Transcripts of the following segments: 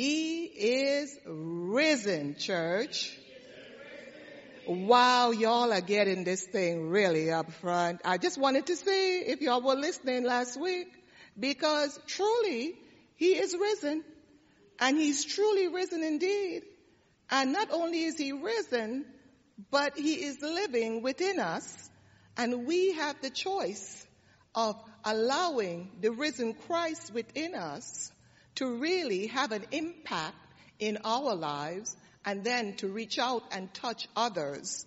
He is risen, church. Wow, y'all are getting this thing really up front. I just wanted to see if y'all were listening last week because truly he is risen and he's truly risen indeed. And not only is he risen, but he is living within us and we have the choice of allowing the risen Christ within us to really have an impact in our lives and then to reach out and touch others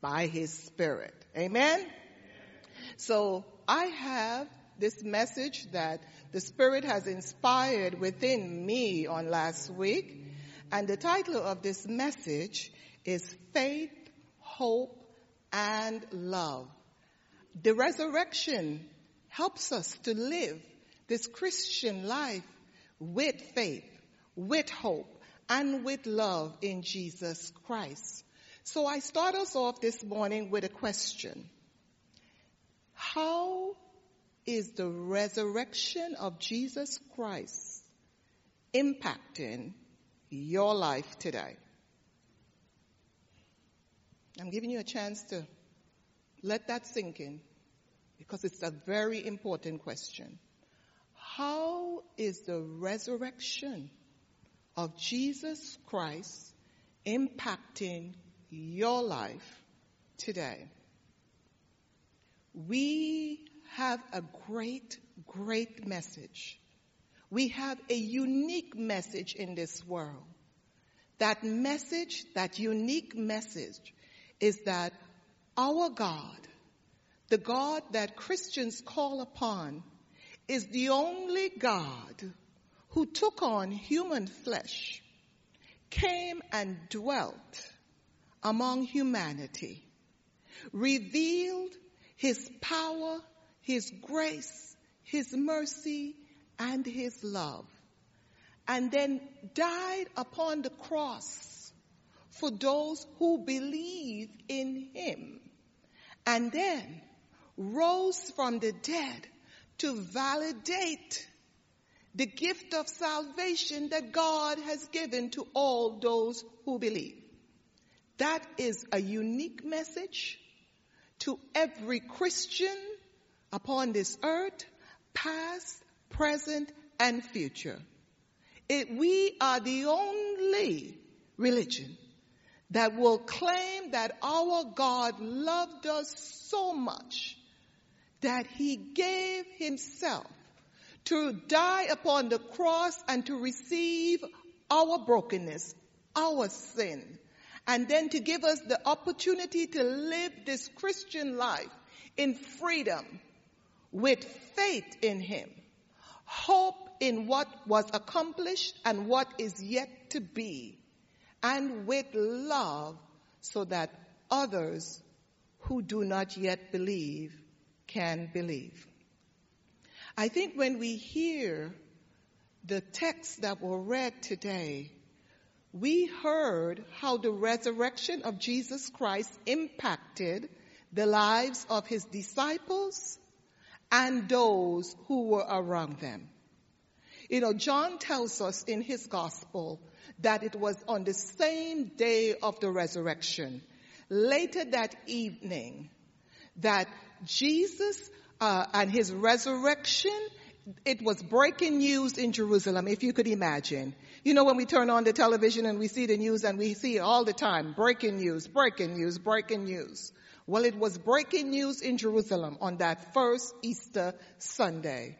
by his spirit. Amen? So I have this message that the spirit has inspired within me on last week. And the title of this message is Faith, Hope, and Love. The resurrection helps us to live this Christian life with faith, with hope, and with love in Jesus Christ. So I start us off this morning with a question. How is the resurrection of Jesus Christ impacting your life today? I'm giving you a chance to let that sink in because it's a very important question. How is the resurrection of Jesus Christ impacting your life today? We have a great, great message. We have a unique message in this world. That message, that unique message is that our God, the God that Christians call upon, is the only God who took on human flesh, came and dwelt among humanity, revealed his power, his grace, his mercy, and his love, and then died upon the cross for those who believe in him, and then rose from the dead to validate the gift of salvation that God has given to all those who believe. That is a unique message to every Christian upon this earth, past, present, and future. It, we are the only religion that will claim that our God loved us so much that he gave himself to die upon the cross and to receive our brokenness, our sin, and then to give us the opportunity to live this Christian life in freedom with faith in him, hope in what was accomplished and what is yet to be, and with love so that others who do not yet believe can believe. I think when we hear the texts that were read today, we heard how the resurrection of Jesus Christ impacted the lives of his disciples and those who were around them. You know, John tells us in his gospel that it was on the same day of the resurrection, later that evening, that Jesus uh, and his resurrection, it was breaking news in Jerusalem, if you could imagine. You know, when we turn on the television and we see the news and we see it all the time, breaking news, breaking news, breaking news. Well, it was breaking news in Jerusalem on that first Easter Sunday.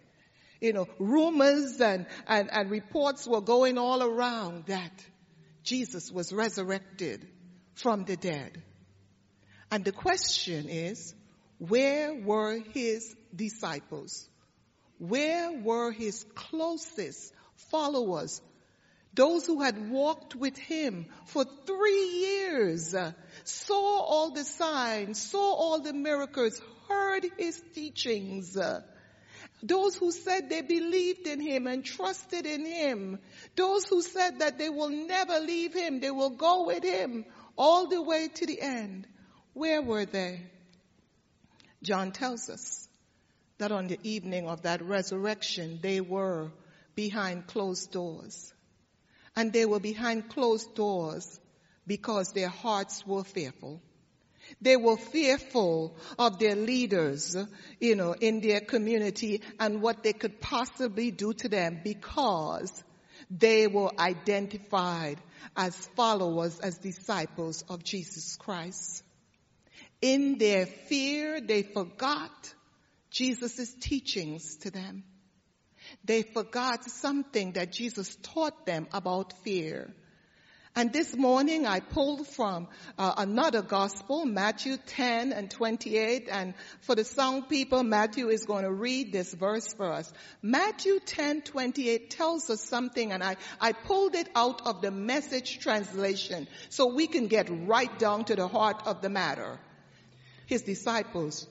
You know, rumors and, and, and reports were going all around that Jesus was resurrected from the dead. And the question is, where were his disciples? Where were his closest followers? Those who had walked with him for three years, uh, saw all the signs, saw all the miracles, heard his teachings. Uh, those who said they believed in him and trusted in him. Those who said that they will never leave him, they will go with him all the way to the end. Where were they? John tells us that on the evening of that resurrection, they were behind closed doors. and they were behind closed doors because their hearts were fearful. They were fearful of their leaders, you know, in their community and what they could possibly do to them because they were identified as followers, as disciples of Jesus Christ. In their fear, they forgot Jesus' teachings to them. They forgot something that Jesus taught them about fear. And this morning I pulled from uh, another gospel, Matthew 10 and 28. And for the song people, Matthew is going to read this verse for us. Matthew 10, 28 tells us something and I, I pulled it out of the message translation so we can get right down to the heart of the matter. His disciples,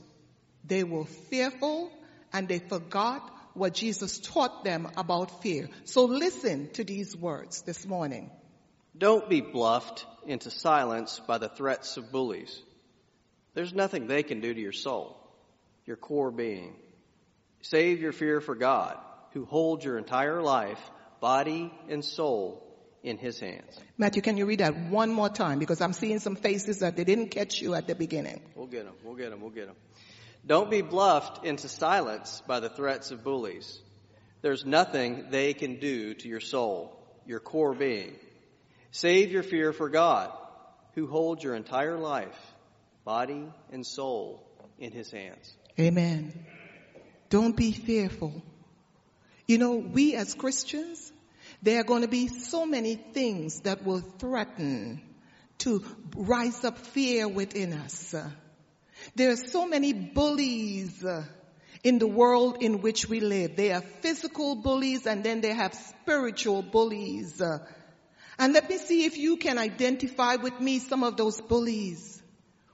they were fearful and they forgot what Jesus taught them about fear. So listen to these words this morning. Don't be bluffed into silence by the threats of bullies. There's nothing they can do to your soul, your core being. Save your fear for God, who holds your entire life, body and soul in his hands. Matthew, can you read that one more time? Because I'm seeing some faces that they didn't catch you at the beginning. We'll get them. We'll get them. We'll get them. Don't be bluffed into silence by the threats of bullies. There's nothing they can do to your soul, your core being. Save your fear for God, who holds your entire life, body and soul, in his hands. Amen. Don't be fearful. You know, we as Christians, there are going to be so many things that will threaten to rise up fear within us. There are so many bullies uh, in the world in which we live. They are physical bullies and then they have spiritual bullies. Uh. And let me see if you can identify with me some of those bullies.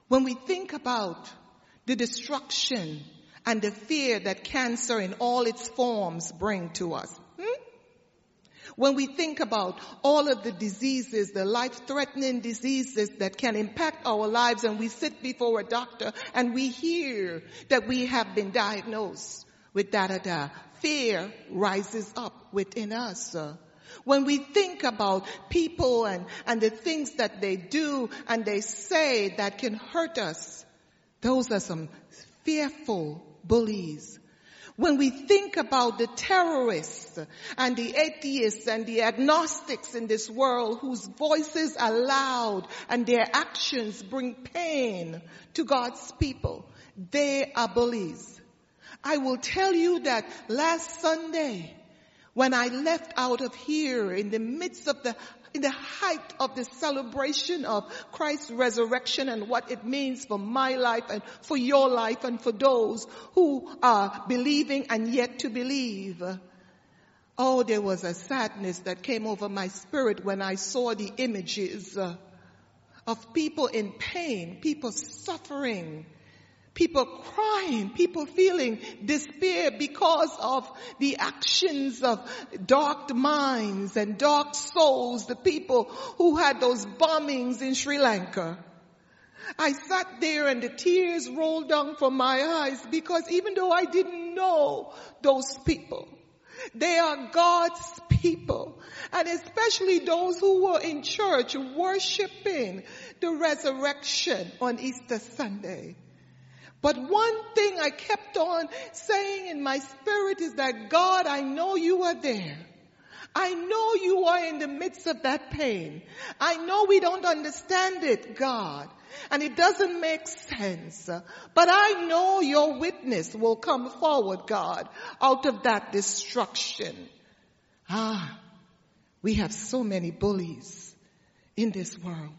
When we think about the destruction and the fear that cancer in all its forms bring to us. When we think about all of the diseases, the life-threatening diseases that can impact our lives and we sit before a doctor and we hear that we have been diagnosed with da da da, fear rises up within us. When we think about people and, and the things that they do and they say that can hurt us, those are some fearful bullies. When we think about the terrorists and the atheists and the agnostics in this world whose voices are loud and their actions bring pain to God's people, they are bullies. I will tell you that last Sunday, when I left out of here in the midst of the the height of the celebration of Christ's resurrection and what it means for my life and for your life and for those who are believing and yet to believe. Oh, there was a sadness that came over my spirit when I saw the images of people in pain, people suffering, People crying, people feeling despair because of the actions of dark minds and dark souls, the people who had those bombings in Sri Lanka. I sat there and the tears rolled down from my eyes because even though I didn't know those people, they are God's people. And especially those who were in church worshiping the resurrection on Easter Sunday. But one thing I kept on saying in my spirit is that God, I know you are there. I know you are in the midst of that pain. I know we don't understand it, God. And it doesn't make sense. But I know your witness will come forward, God, out of that destruction. Ah, we have so many bullies in this world.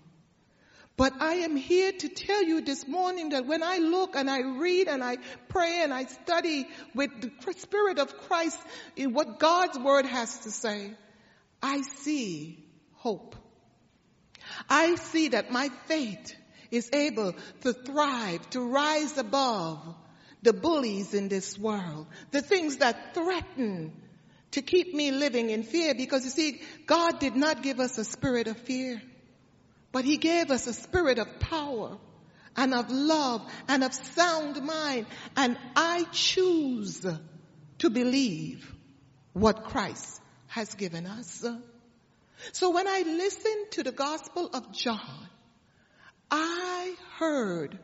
But I am here to tell you this morning that when I look and I read and I pray and I study with the Spirit of Christ in what God's Word has to say, I see hope. I see that my faith is able to thrive, to rise above the bullies in this world, the things that threaten to keep me living in fear because you see, God did not give us a spirit of fear. But he gave us a spirit of power and of love and of sound mind. And I choose to believe what Christ has given us. So when I listened to the Gospel of John, I heard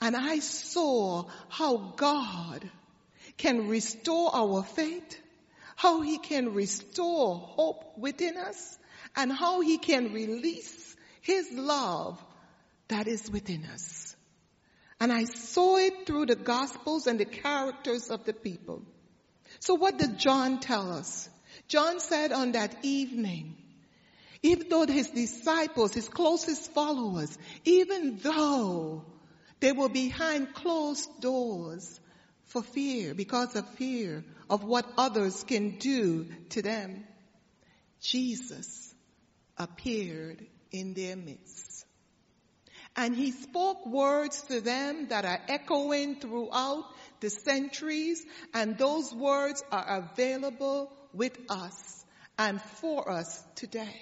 and I saw how God can restore our faith, how he can restore hope within us, and how he can release his love that is within us. And I saw it through the gospels and the characters of the people. So what did John tell us? John said on that evening, even though his disciples, his closest followers, even though they were behind closed doors for fear, because of fear of what others can do to them, Jesus appeared in their midst. And he spoke words to them that are echoing throughout the centuries, and those words are available with us and for us today.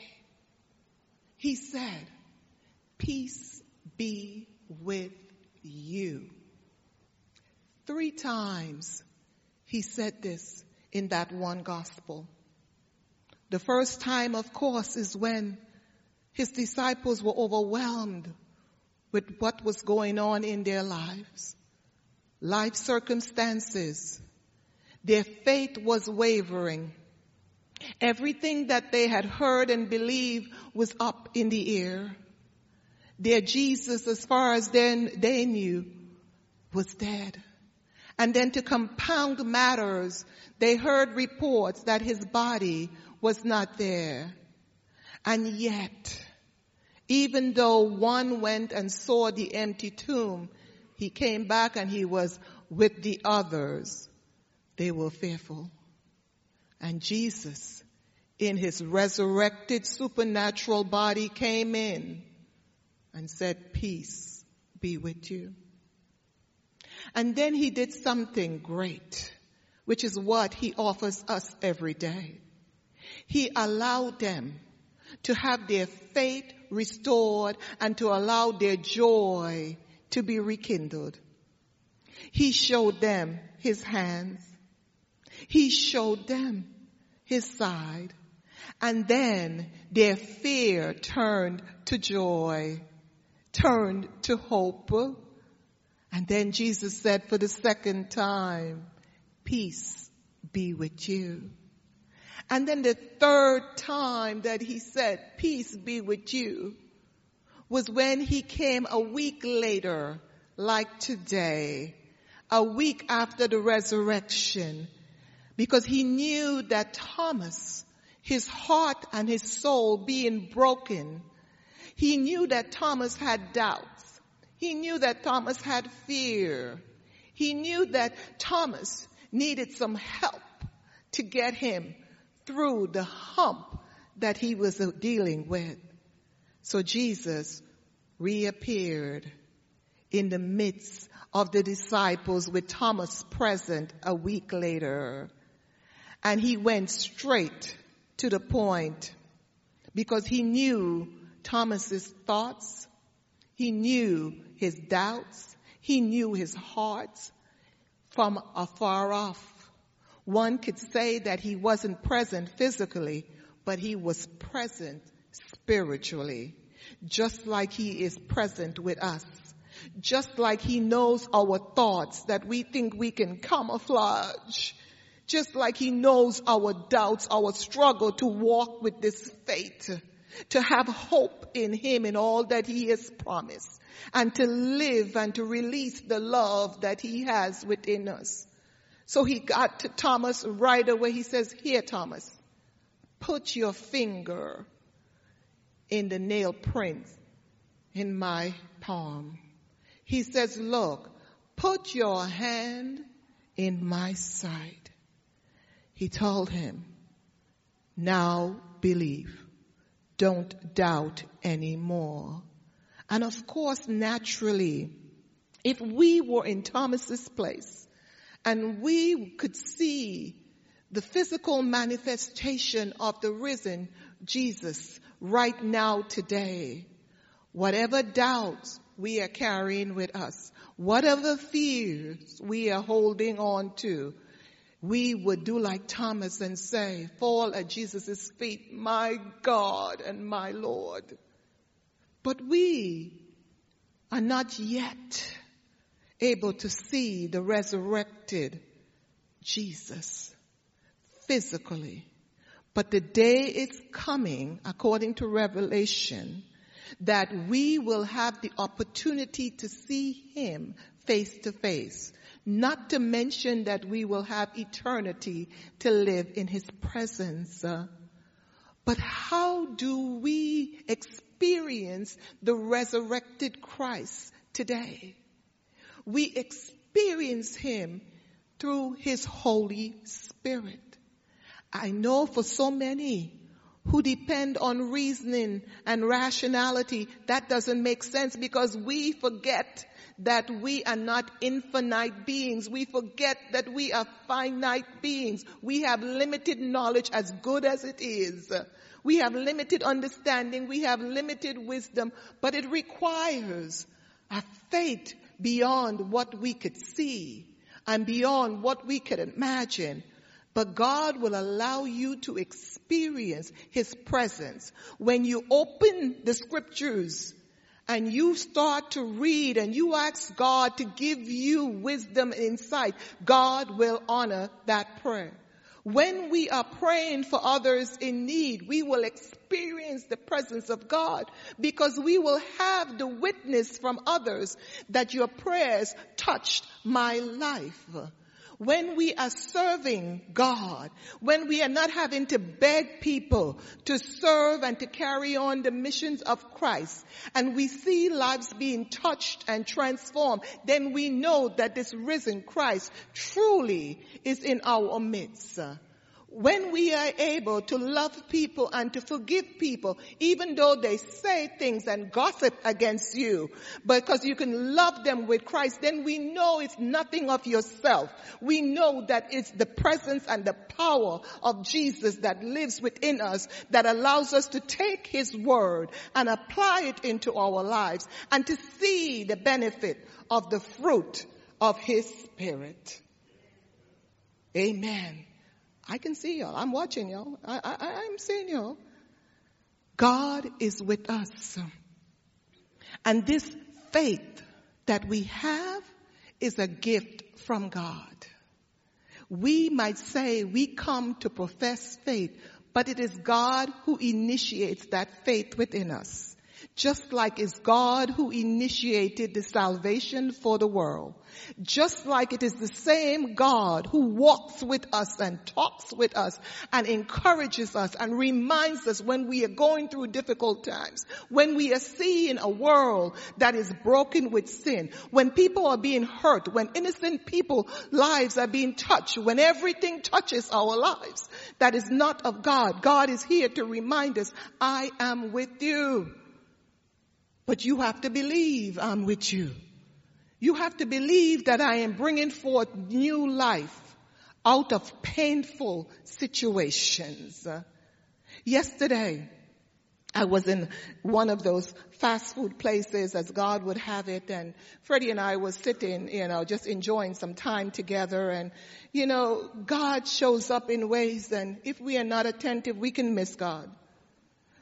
He said, peace be with you. Three times he said this in that one gospel. The first time, of course, is when his disciples were overwhelmed with what was going on in their lives. Life circumstances. Their faith was wavering. Everything that they had heard and believed was up in the air. Their Jesus, as far as then they knew, was dead. And then to compound matters, they heard reports that his body was not there. And yet, even though one went and saw the empty tomb, he came back and he was with the others. They were fearful. And Jesus, in his resurrected supernatural body, came in and said, peace be with you. And then he did something great, which is what he offers us every day. He allowed them to have their faith restored and to allow their joy to be rekindled. He showed them his hands. He showed them his side. And then their fear turned to joy, turned to hope. And then Jesus said for the second time, peace be with you. And then the third time that he said, peace be with you, was when he came a week later, like today, a week after the resurrection, because he knew that Thomas, his heart and his soul being broken, he knew that Thomas had doubts. He knew that Thomas had fear. He knew that Thomas needed some help to get him through the hump that he was dealing with. So Jesus reappeared in the midst of the disciples with Thomas present a week later. And he went straight to the point because he knew Thomas's thoughts. He knew his doubts. He knew his heart from afar off. One could say that he wasn't present physically, but he was present spiritually, just like he is present with us. Just like he knows our thoughts that we think we can camouflage. Just like he knows our doubts, our struggle to walk with this faith, to have hope in him in all that he has promised, and to live and to release the love that he has within us. So he got to Thomas right away. He says, here Thomas, put your finger in the nail prints in my palm. He says, look, put your hand in my side. He told him, now believe. Don't doubt anymore. And of course, naturally, if we were in Thomas's place, and we could see the physical manifestation of the risen Jesus right now today. Whatever doubts we are carrying with us, whatever fears we are holding on to, we would do like Thomas and say, fall at Jesus' feet, my God and my Lord. But we are not yet able to see the resurrected Jesus physically. But the day is coming, according to Revelation, that we will have the opportunity to see Him face to face. Not to mention that we will have eternity to live in His presence. But how do we experience the resurrected Christ today? We experience Him through His Holy Spirit. I know for so many who depend on reasoning and rationality, that doesn't make sense because we forget that we are not infinite beings. We forget that we are finite beings. We have limited knowledge as good as it is. We have limited understanding. We have limited wisdom, but it requires a faith beyond what we could see and beyond what we could imagine. But God will allow you to experience His presence. When you open the scriptures and you start to read and you ask God to give you wisdom and insight, God will honor that prayer. When we are praying for others in need, we will experience the presence of God because we will have the witness from others that your prayers touched my life. When we are serving God, when we are not having to beg people to serve and to carry on the missions of Christ, and we see lives being touched and transformed, then we know that this risen Christ truly is in our midst when we are able to love people and to forgive people, even though they say things and gossip against you, because you can love them with Christ, then we know it's nothing of yourself. We know that it's the presence and the power of Jesus that lives within us that allows us to take His word and apply it into our lives and to see the benefit of the fruit of His Spirit. Amen. I can see y'all. I'm watching y'all. I, I, I'm seeing y'all. God is with us. And this faith that we have is a gift from God. We might say we come to profess faith, but it is God who initiates that faith within us. Just like it's God who initiated the salvation for the world. Just like it is the same God who walks with us and talks with us and encourages us and reminds us when we are going through difficult times, when we are seeing a world that is broken with sin, when people are being hurt, when innocent people lives are being touched, when everything touches our lives that is not of God. God is here to remind us, I am with you. But you have to believe I'm with you. You have to believe that I am bringing forth new life out of painful situations. Yesterday, I was in one of those fast food places as God would have it and Freddie and I was sitting, you know, just enjoying some time together and, you know, God shows up in ways and if we are not attentive, we can miss God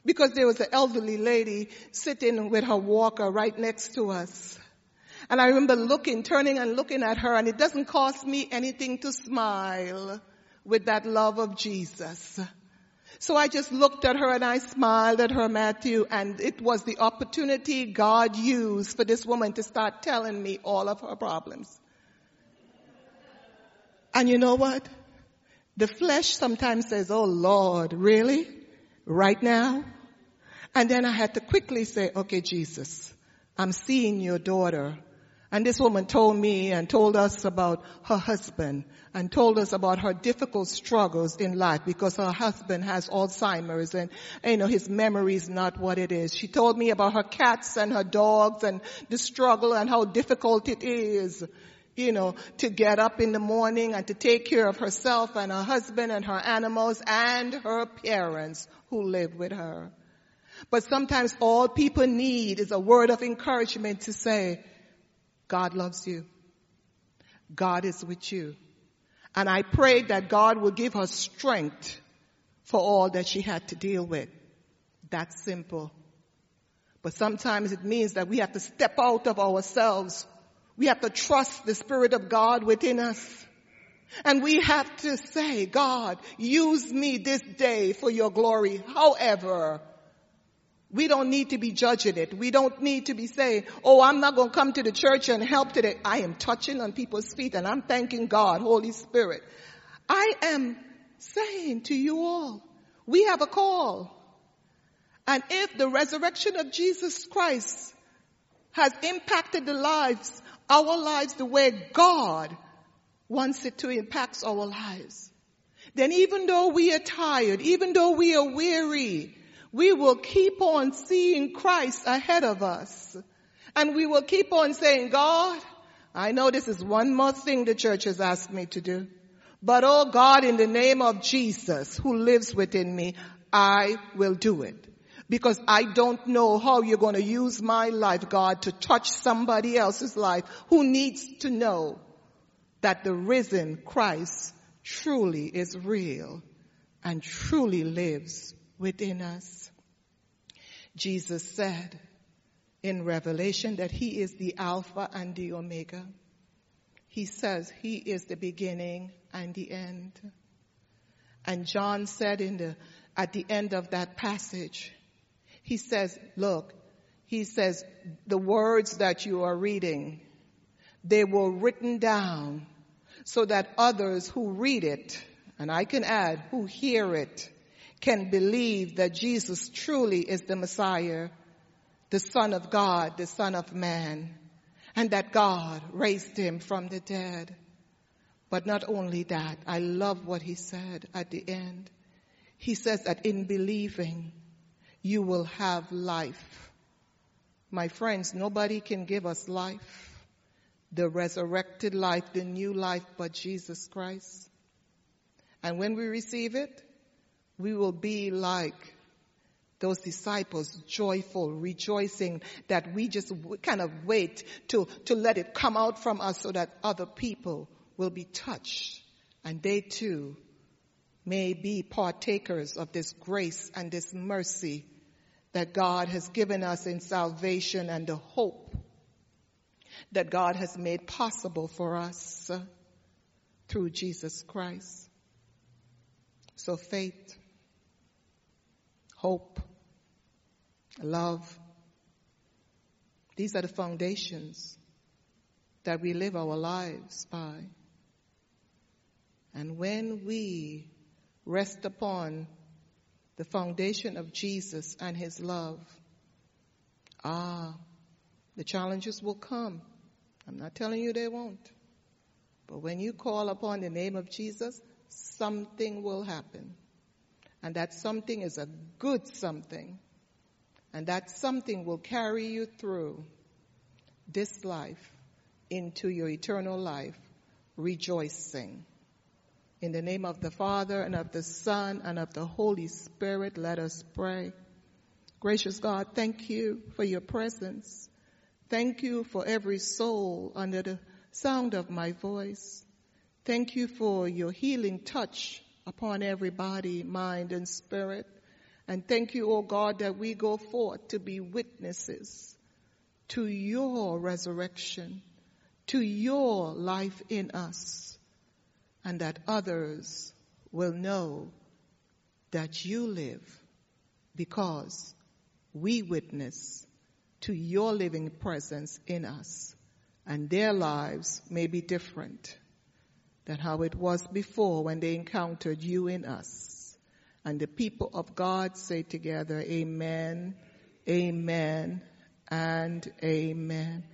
because there was an elderly lady sitting with her walker right next to us. And I remember looking, turning and looking at her and it doesn't cost me anything to smile with that love of Jesus. So I just looked at her and I smiled at her, Matthew, and it was the opportunity God used for this woman to start telling me all of her problems. And you know what? The flesh sometimes says, oh Lord, really? Right now? And then I had to quickly say, okay, Jesus, I'm seeing your daughter. And this woman told me and told us about her husband and told us about her difficult struggles in life because her husband has Alzheimer's and, you know, his memory is not what it is. She told me about her cats and her dogs and the struggle and how difficult it is, you know, to get up in the morning and to take care of herself and her husband and her animals and her parents who live with her. But sometimes all people need is a word of encouragement to say, God loves you. God is with you. And I prayed that God would give her strength for all that she had to deal with. That's simple. But sometimes it means that we have to step out of ourselves. We have to trust the Spirit of God within us. And we have to say, God, use me this day for your glory. However, we don't need to be judging it. We don't need to be saying, oh, I'm not going to come to the church and help today. I am touching on people's feet and I'm thanking God, Holy Spirit. I am saying to you all, we have a call. And if the resurrection of Jesus Christ has impacted the lives, our lives the way God wants it to impact our lives, then even though we are tired, even though we are weary, we will keep on seeing Christ ahead of us. And we will keep on saying, God, I know this is one more thing the church has asked me to do. But oh God, in the name of Jesus who lives within me, I will do it. Because I don't know how you're going to use my life, God, to touch somebody else's life who needs to know that the risen Christ truly is real and truly lives within us. Jesus said in Revelation that he is the Alpha and the Omega. He says he is the beginning and the end. And John said in the, at the end of that passage, he says, look, he says, the words that you are reading, they were written down so that others who read it, and I can add, who hear it, can believe that Jesus truly is the Messiah, the Son of God, the Son of Man, and that God raised him from the dead. But not only that, I love what he said at the end. He says that in believing, you will have life. My friends, nobody can give us life, the resurrected life, the new life, but Jesus Christ. And when we receive it, we will be like those disciples, joyful, rejoicing that we just kind of wait to, to let it come out from us so that other people will be touched and they too may be partakers of this grace and this mercy that God has given us in salvation and the hope that God has made possible for us through Jesus Christ. So faith, hope, love. These are the foundations that we live our lives by. And when we rest upon the foundation of Jesus and His love, ah, the challenges will come. I'm not telling you they won't. But when you call upon the name of Jesus, something will happen. And that something is a good something. And that something will carry you through this life into your eternal life, rejoicing. In the name of the Father and of the Son and of the Holy Spirit, let us pray. Gracious God, thank you for your presence. Thank you for every soul under the sound of my voice. Thank you for your healing touch upon every body, mind, and spirit. And thank you, O oh God, that we go forth to be witnesses to your resurrection, to your life in us, and that others will know that you live because we witness to your living presence in us, and their lives may be different than how it was before when they encountered you in us. And the people of God say together, Amen, Amen, and Amen.